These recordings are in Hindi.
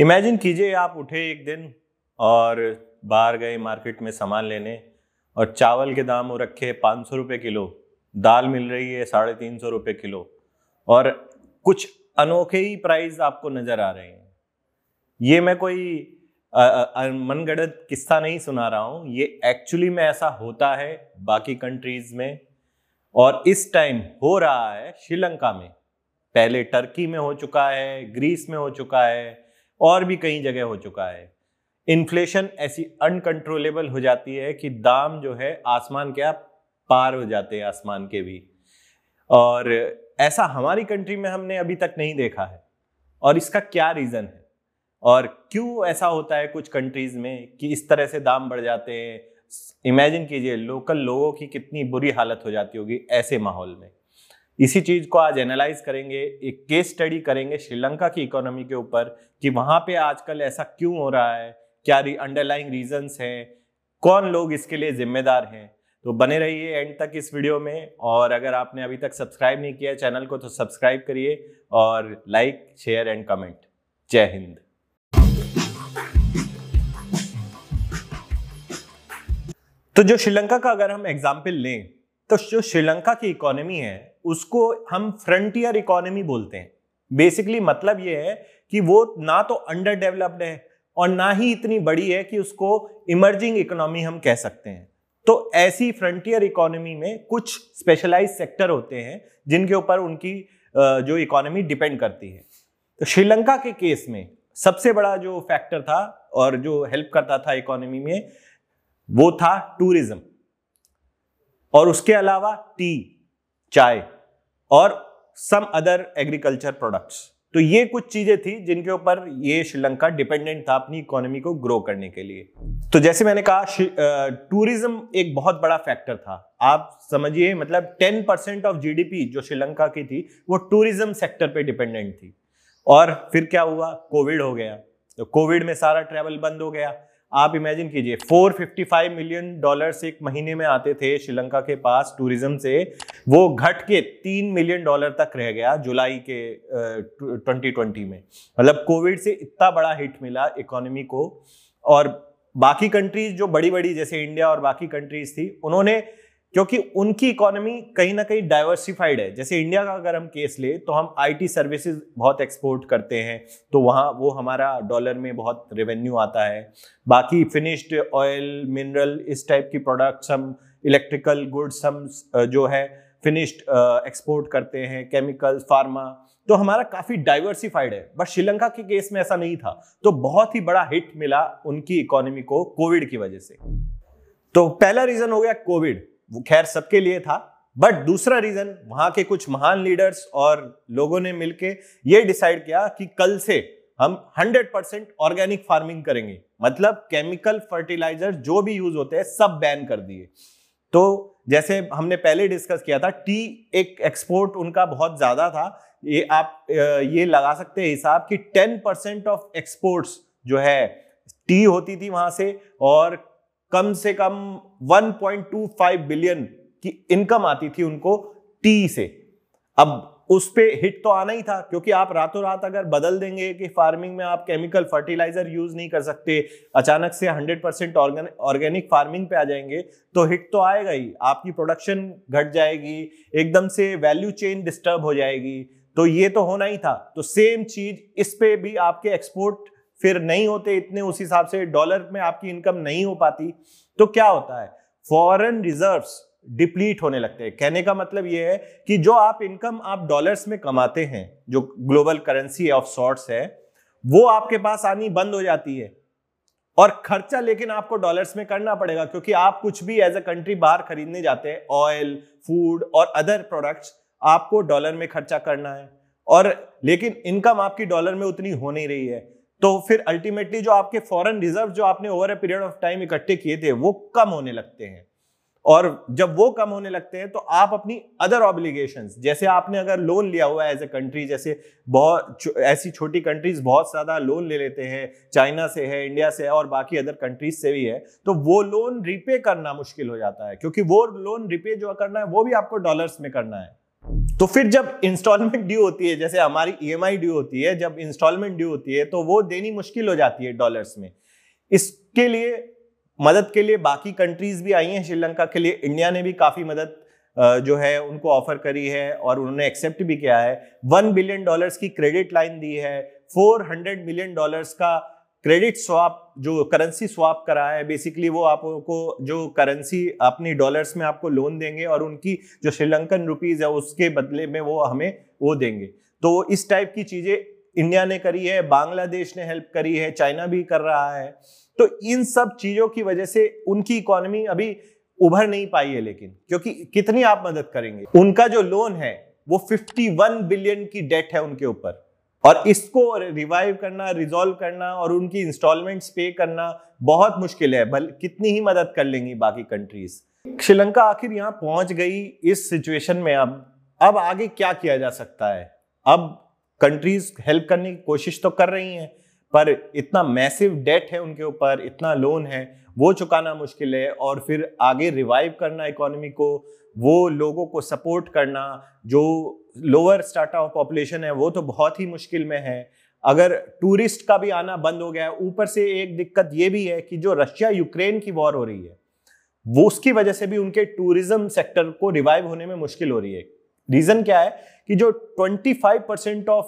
इमेजिन कीजिए आप उठे एक दिन और बाहर गए मार्केट में सामान लेने और चावल के दाम रखे पाँच सौ रुपये किलो, दाल मिल रही है साढ़े तीन सौ रुपये किलो और कुछ अनोखे ही प्राइस आपको नज़र आ रहे हैं। ये मैं कोई मनगढ़ंत किस्सा नहीं सुना रहा हूँ। ये एक्चुअली में ऐसा होता है बाकी कंट्रीज़ में और इस टाइम हो रहा है श्रीलंका में। पहले टर्की में हो चुका है ग्रीस में हो चुका है और भी कई जगह हो चुका है। इन्फ्लेशन ऐसी अनकंट्रोलेबल हो जाती है कि दाम जो है आसमान के आप पार हो जाते हैं, आसमान के भी। और ऐसा हमारी कंट्री में हमने अभी तक नहीं देखा है। और इसका क्या रीज़न है? और क्यों ऐसा होता है कुछ कंट्रीज़ में कि इस तरह से दाम बढ़ जाते हैं? इमेजिन कीजिए लोकल लोगों की कितनी बुरी हालत हो जाती होगी ऐसे माहौल में। इसी चीज़ को आज एनालाइज करेंगे, एक केस स्टडी करेंगे श्रीलंका की इकोनॉमी के ऊपर कि वहाँ पे आजकल ऐसा क्यों हो रहा है, क्या अंडरलाइंग रीजंस हैं, कौन लोग इसके लिए जिम्मेदार हैं। तो बने रहिए एंड तक इस वीडियो में और अगर आपने अभी तक सब्सक्राइब नहीं किया चैनल को तो सब्सक्राइब करिए और लाइक शेयर एंड कमेंट जय हिंद। तो जो श्रीलंका का अगर हम एग्ज़ाम्पल लें तो जो श्रीलंका की इकोनॉमी है उसको हम फ्रंटियर इकोनॉमी बोलते हैं। बेसिकली मतलब ये है कि वो ना तो अंडर डेवलप्ड है और ना ही इतनी बड़ी है कि उसको इमर्जिंग इकोनॉमी हम कह सकते हैं। तो ऐसी फ्रंटियर इकोनॉमी में कुछ स्पेशलाइज सेक्टर होते हैं जिनके ऊपर उनकी जो इकोनॉमी डिपेंड करती है। तो श्रीलंका के केस में सबसे बड़ा जो फैक्टर था और जो हेल्प करता था इकोनॉमी में वो था टूरिज़्म और उसके अलावा टी चाय और सम अदर एग्रीकल्चर प्रोडक्ट्स तो ये कुछ चीज़ें थी जिनके ऊपर ये श्रीलंका डिपेंडेंट था अपनी इकोनॉमी को ग्रो करने के लिए। तो जैसे मैंने कहा टूरिज़्म एक बहुत बड़ा फैक्टर था। आप समझिए मतलब 10 परसेंट ऑफ़ जीडीपी जो श्रीलंका की थी, वो टूरिज़्म सेक्टर पे डिपेंडेंट थी। और फिर क्या हुआ? कोविड हो गया। तो कोविड में सारा ट्रेवल बंद हो गया। आप इमेजिन कीजिए 455 मिलियन डॉलर्स एक महीने में आते थे श्रीलंका के पास टूरिज़्म से, वो घट के तीन मिलियन डॉलर तक रह गया जुलाई के ट्वेंटी ट्वेंटी में। मतलब कोविड से इतना बड़ा हिट मिला इकोनॉमी को। और बाकी कंट्रीज़ जो बड़ी बड़ी जैसे इंडिया और बाकी कंट्रीज़ थी, उन्होंने क्योंकि उनकी इकोनॉमी कहीं ना कहीं डाइवर्सिफाइड है। जैसे इंडिया का अगर हम केस ले तो हम आईटी सर्विसेज़ बहुत एक्सपोर्ट करते हैं तो वहाँ वो हमारा डॉलर में बहुत रेवेन्यू आता है। बाकी फिनिश्ड ऑयल मिनरल इस टाइप की प्रोडक्ट्स हम इलेक्ट्रिकल गुड्स हम जो है फिनिश्ड एक्सपोर्ट करते हैं केमिकल्स फार्मा तो हमारा काफ़ी डाइवर्सिफाइड है। बट श्रीलंका के केस में ऐसा नहीं था। तो बहुत ही बड़ा हिट मिला उनकी इकोनॉमी को कोविड की वजह से। तो पहला रीजन हो गया कोविड वो खैर सबके लिए था बट दूसरा रीजन वहाँ के कुछ महान लीडर्स और लोगों ने मिलके ये डिसाइड किया कि कल से हम 100 परसेंट ऑर्गेनिक फ़ार्मिंग करेंगे। मतलब केमिकल फर्टिलाइज़र जो भी यूज़ होते हैं, सब बैन कर दिए। तो जैसे हमने पहले डिस्कस किया था टी एक एक्सपोर्ट उनका बहुत ज़्यादा था। ये आप ये लगा सकते हैं हिसाब कि 10 परसेंट ऑफ़ एक्सपोर्ट्स जो है टी होती थी वहाँ से और कम से कम 1.25 बिलियन की इनकम आती थी उनको टी से। अब उस पर हिट तो आना ही था, क्योंकि आप रातों रात अगर बदल देंगे कि फ़ार्मिंग में आप केमिकल फर्टिलाइज़र यूज़ नहीं कर सकते, अचानक से 100 परसेंट ऑर्गेनिक फ़ार्मिंग पे आ जाएँगे तो हिट तो आएगा ही। आपकी प्रोडक्शन घट जाएगी, एकदम से वैल्यू चेन डिस्टर्ब हो जाएगी। तो ये तो होना ही था। तो सेम चीज़ इस पे भी आपके एक्सपोर्ट फिर नहीं होते इतने, उस हिसाब से डॉलर में आपकी इनकम नहीं हो पाती। तो क्या होता है? फॉरेन रिजर्व्स डिप्लीट होने लगते हैं। कहने का मतलब यह है कि जो आप इनकम आप डॉलर्स में कमाते हैं, जो ग्लोबल करेंसी ऑफ़ सॉर्ट्स है, वो आपके पास आनी बंद हो जाती है। और खर्चा लेकिन आपको डॉलर्स में करना पड़ेगा, क्योंकि आप कुछ भी एज अ कंट्री बाहर खरीदने जाते हैं ऑयल फ़ूड और अदर प्रोडक्ट्स आपको डॉलर में खर्चा करना है। और लेकिन इनकम आपकी डॉलर में उतनी हो नहीं रही है। तो फिर अल्टीमेटली जो आपके फॉरेन रिज़र्व जो आपने over a period of time इकट्ठे किए थे, वो कम होने लगते हैं। और जब वो कम होने लगते हैं तो आप अपनी अदर ऑब्लिगेशन जैसे आपने अगर लोन लिया हुआ है एज ए कंट्री जैसे बहुत ऐसी छोटी कंट्रीज़ बहुत ज़्यादा लोन ले लेते हैं चाइना से है इंडिया से है और बाकी अदर कंट्रीज़ से भी है तो वो लोन रिपे करना मुश्किल हो जाता है, क्योंकि वो लोन रिपे जो करना है, वो भी आपको डॉलर्स में करना है। तो फिर जब इंस्टॉलमेंट ड्यू होती है, जैसे हमारी ईएमआई ड्यू होती है, जब इंस्टॉलमेंट ड्यू होती है तो वो देनी मुश्किल हो जाती है डॉलर्स में। इसके लिए, मदद के लिए बाकी कंट्रीज़ भी आई हैं, श्रीलंका के लिए। इंडिया ने भी काफ़ी मदद जो है, उनको ऑफ़र करी है और उन्होंने एक्सेप्ट भी किया है। वन बिलियन डॉलर्स की क्रेडिट लाइन दी है। फोर हंड्रेड मिलियन डॉलर्स का क्रेडिट स्वाप, जो करेंसी स्वाप करा है बेसिकली वो आपको जो करेंसी अपनी डॉलर्स में आपको लोन देंगे और उनकी जो श्रीलंकन रुपीज़ है, उसके बदले में वो हमें वो देंगे। तो इस टाइप की चीज़ें इंडिया ने करी है बांग्लादेश ने हेल्प करी है चाइना भी कर रहा है। तो इन सब चीज़ों की वजह से उनकी इकोनॉमी अभी उभर नहीं पाई है लेकिन, क्योंकि कितनी आप मदद करेंगे? उनका जो लोन है, वो 51 बिलियन की डेट है उनके ऊपर। और इसको रिवाइव करना रिजॉल्व करना और उनकी इंस्टॉलमेंट्स पे करना बहुत मुश्किल है। भले कितनी ही मदद कर लेंगी बाकी कंट्रीज़ श्रीलंका आखिर यहाँ पहुँच गई इस सिचुएशन में अब। अब आगे क्या किया जा सकता है? अब कंट्रीज़ हेल्प करने की कोशिश तो कर रही हैं, पर इतना मैसिव डेट है उनके ऊपर, इतना लोन है, वो चुकाना मुश्किल है और फिर आगे रिवाइव करना इकोनॉमी को वो लोगों को सपोर्ट करना, जो लोअर स्टार्टा ऑफ़ पॉपुलेशन है, वो तो बहुत ही मुश्किल में है। अगर टूरिस्ट का भी आना बंद हो गया है, ऊपर से एक दिक्कत ये भी है कि जो रशिया यूक्रेन की वॉर हो रही है, वो उसकी वजह से भी उनके टूरिज़्म सेक्टर को रिवाइव होने में मुश्किल हो रही है। रीजन क्या है कि जो 25 परसेंट ऑफ़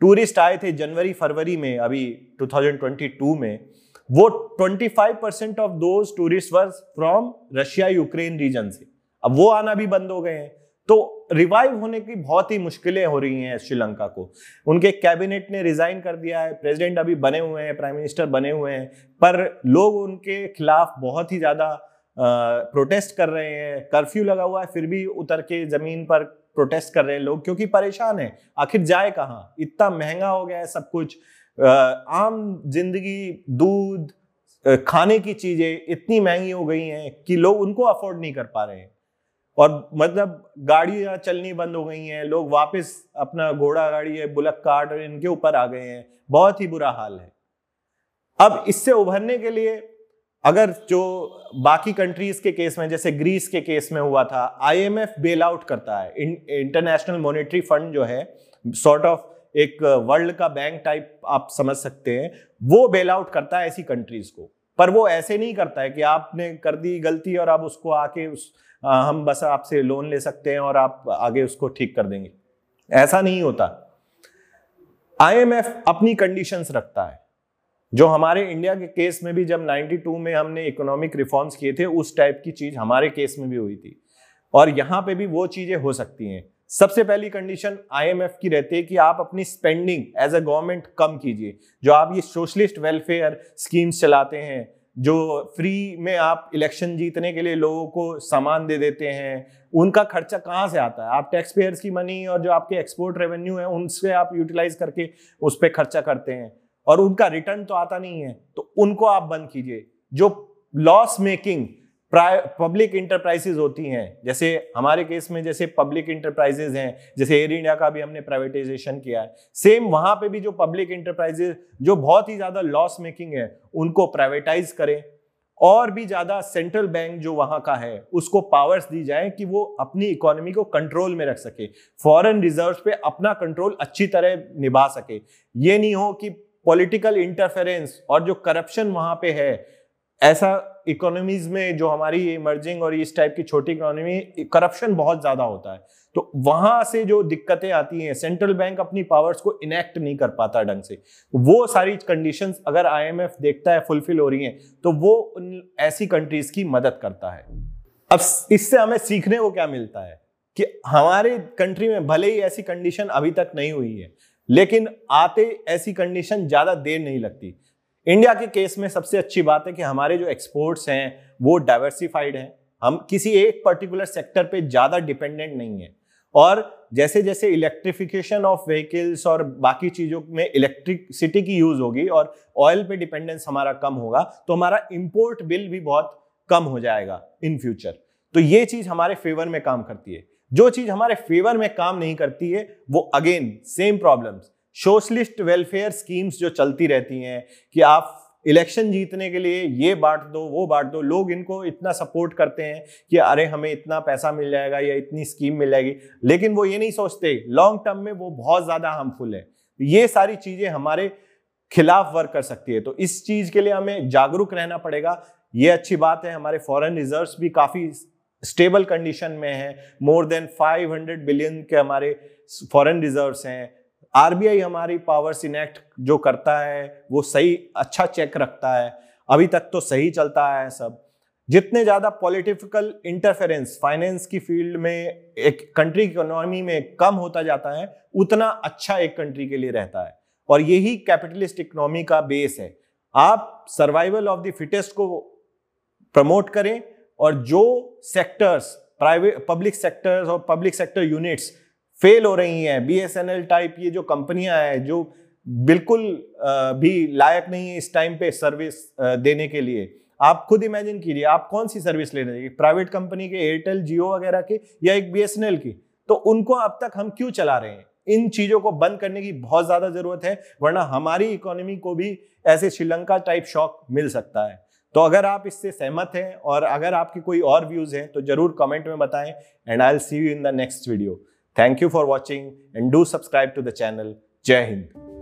टूरिस्ट आए थे जनवरी, फरवरी में, अभी 2022 में, वो 25 percent of those tourist were from Russia Ukraine region से। अब वो आना भी बंद हो गए हैं। तो रिवाइव होने की बहुत ही मुश्किलें हो रही हैं श्रीलंका को। उनके कैबिनेट ने रिजाइन कर दिया है। प्रेसिडेंट अभी बने हुए हैं प्राइम मिनिस्टर बने हुए हैं। पर लोग उनके खिलाफ बहुत ही ज़्यादा प्रोटेस्ट कर रहे हैं। कर्फ्यू लगा हुआ है, फिर भी उतर के ज़मीन पर प्रोटेस्ट कर रहे हैं लोग क्योंकि परेशान है। आखिर जाए कहाँ? इतना महँगा हो गया है सब कुछ। आम ज़िंदगी, दूध खाने की चीज़ें इतनी महँगी हो गई हैं कि लोग उनको अफोर्ड नहीं कर पा रहे हैं। और मतलब गाड़ियाँ चलनी बंद हो गई हैं, लोग वापस अपना घोड़ा गाड़ी है बुलक कार्ट इनके ऊपर आ गए हैं। बहुत ही बुरा हाल है। अब इससे उभरने के लिए अगर जो बाकी कंट्रीज़ के केस में, जैसे ग्रीस के केस में हुआ था आईएमएफ बेल आउट करता है। इंटरनेशनल मॉनेटरी फंड जो है सॉर्ट ऑफ़ एक वर्ल्ड का बैंक टाइप आप समझ सकते हैं, वो बेल आउट करता है ऐसी कंट्रीज़ को। पर वो ऐसे नहीं करता है कि आपने कर दी गलती और आप उसको आके उस हम बस आपसे लोन ले सकते हैं और आप आगे उसको ठीक कर देंगे। ऐसा नहीं होता। आईएमएफ अपनी कंडीशंस रखता है। जो हमारे इंडिया के केस में भी जब 92 में हमने इकोनॉमिक रिफॉर्म्स किए थे, उस टाइप की चीज़ हमारे केस में भी हुई थी। और यहाँ पे भी वो चीज़ें हो सकती हैं। सबसे पहली कंडीशन आईएमएफ की रहती है कि आप अपनी स्पेंडिंग एज अ गवर्नमेंट कम कीजिए। जो आप ये सोशलिस्ट वेलफेयर स्कीम्स चलाते हैं जो फ्री में आप इलेक्शन जीतने के लिए लोगों को सामान दे देते हैं, उनका खर्चा कहाँ से आता है? आप टैक्स पेयर्स की मनी और जो आपके एक्सपोर्ट रेवेन्यू है, उनसे आप यूटिलाइज करके उस पर खर्चा करते हैं। और उनका रिटर्न तो आता नहीं है तो उनको आप बंद कीजिए। जो लॉस मेकिंग पब्लिक इंटरप्राइजेज होती हैं। जैसे हमारे केस में जैसे पब्लिक इंटरप्राइजेज हैं, जैसे एयर इंडिया का भी हमने प्राइवेटाइजेशन किया है। सेम वहाँ पे भी जो पब्लिक इंटरप्राइजेज जो बहुत ही ज़्यादा लॉस मेकिंग है, उनको प्राइवेटाइज करें। और भी ज़्यादा सेंट्रल बैंक जो वहाँ का है, उसको पावर्स दी जाए कि वो अपनी इकोनॉमी को कंट्रोल में रख सके। फॉरेन रिज़र्व पे अपना कंट्रोल अच्छी तरह निभा सके। ये नहीं हो कि पॉलिटिकल इंटरफेरेंस और जो करप्शन वहाँ पे है ऐसा इकोनॉमीज में जो हमारी इमर्जिंग और इस टाइप की छोटी इकोनॉमी करप्शन बहुत ज़्यादा होता है। तो वहाँ से जो दिक्कतें आती हैं सेंट्रल बैंक अपनी पावर्स को इनेक्ट नहीं कर पाता ढंग से। वो सारी कंडीशंस अगर आईएमएफ देखता है फुलफिल हो रही हैं तो वो उन ऐसी कंट्रीज़ की मदद करता है। अब इससे हमें सीखने को क्या मिलता है? कि हमारे कंट्री में भले ही ऐसी कंडीशन अभी तक नहीं हुई है, लेकिन आते ऐसी कंडीशन ज़्यादा देर नहीं लगती। इंडिया के केस में सबसे अच्छी बात है कि हमारे जो एक्सपोर्ट्स हैं, वो डाइवर्सिफाइड हैं। हम किसी एक पर्टिकुलर सेक्टर पे ज़्यादा डिपेंडेंट नहीं है। और जैसे जैसे इलेक्ट्रिफिकेशन ऑफ़ व्हीकल्स और बाकी चीज़ों में इलेक्ट्रिसिटी की यूज़ होगी और ऑयल पे डिपेंडेंस हमारा कम होगा तो हमारा इम्पोर्ट बिल भी बहुत कम हो जाएगा इन फ्यूचर तो ये चीज़ हमारे फेवर में काम करती है। जो चीज़ हमारे फेवर में काम नहीं करती है, वो again same problems socialist welfare schemes जो चलती रहती हैं कि आप इलेक्शन जीतने के लिए ये बांट दो, वो बांट दो, लोग इनको इतना सपोर्ट करते हैं कि अरे हमें इतना पैसा मिल जाएगा या इतनी स्कीम मिल जाएगी। लेकिन वो ये नहीं सोचते लॉन्ग टर्म में वो बहुत ज़्यादा हार्मफुल है। ये सारी चीज़ें हमारे खिलाफ वर्क कर सकती है। तो इस चीज़ के लिए हमें जागरूक रहना पड़ेगा। ये अच्छी बात है, हमारे फॉरेन रिजर्व्स भी काफ़ी स्टेबल कंडीशन में है। मोर देन 500 बिलियन के हमारे फॉरेन रिजर्व्स हैं। आरबीआई हमारी पावर्स इनेक्ट जो करता है, वो सही अच्छा चेक रखता है। अभी तक तो सही चलता है सब। जितने ज़्यादा पॉलिटिकल इंटरफेरेंस फाइनेंस की फ़ील्ड में एक कंट्री की इकोनॉमी में कम होता जाता है, उतना अच्छा एक कंट्री के लिए रहता है। और यही कैपिटलिस्ट इकोनॉमी का बेस है। आप सर्वाइवल ऑफ़ द फिटेस्ट को प्रमोट करें और जो सेक्टर्स प्राइवेट पब्लिक सेक्टर्स और पब्लिक सेक्टर यूनिट्स फेल हो रही हैं बीएसएनएल टाइप ये जो कंपनियाँ हैं, जो बिल्कुल भी लायक नहीं है इस टाइम पे सर्विस देने के लिए। आप खुद इमेजिन कीजिए, आप कौन सी सर्विस ले रहे हैं प्राइवेट कंपनी के एयरटेल जियो वगैरह के, या एक बीएसएनएल की? तो उनको अब तक हम क्यों चला रहे हैं? इन चीज़ों को बंद करने की बहुत ज़्यादा ज़रूरत है, वरना हमारी इकोनॉमी को भी ऐसे श्रीलंका टाइप शॉक मिल सकता है। तो अगर आप इससे सहमत हैं और अगर आपके कोई और व्यूज़ हैं तो ज़रूर कमेंट में बताएँ and I will see you in the next video Thank you for watching and do subscribe to the channel. Jai Hind.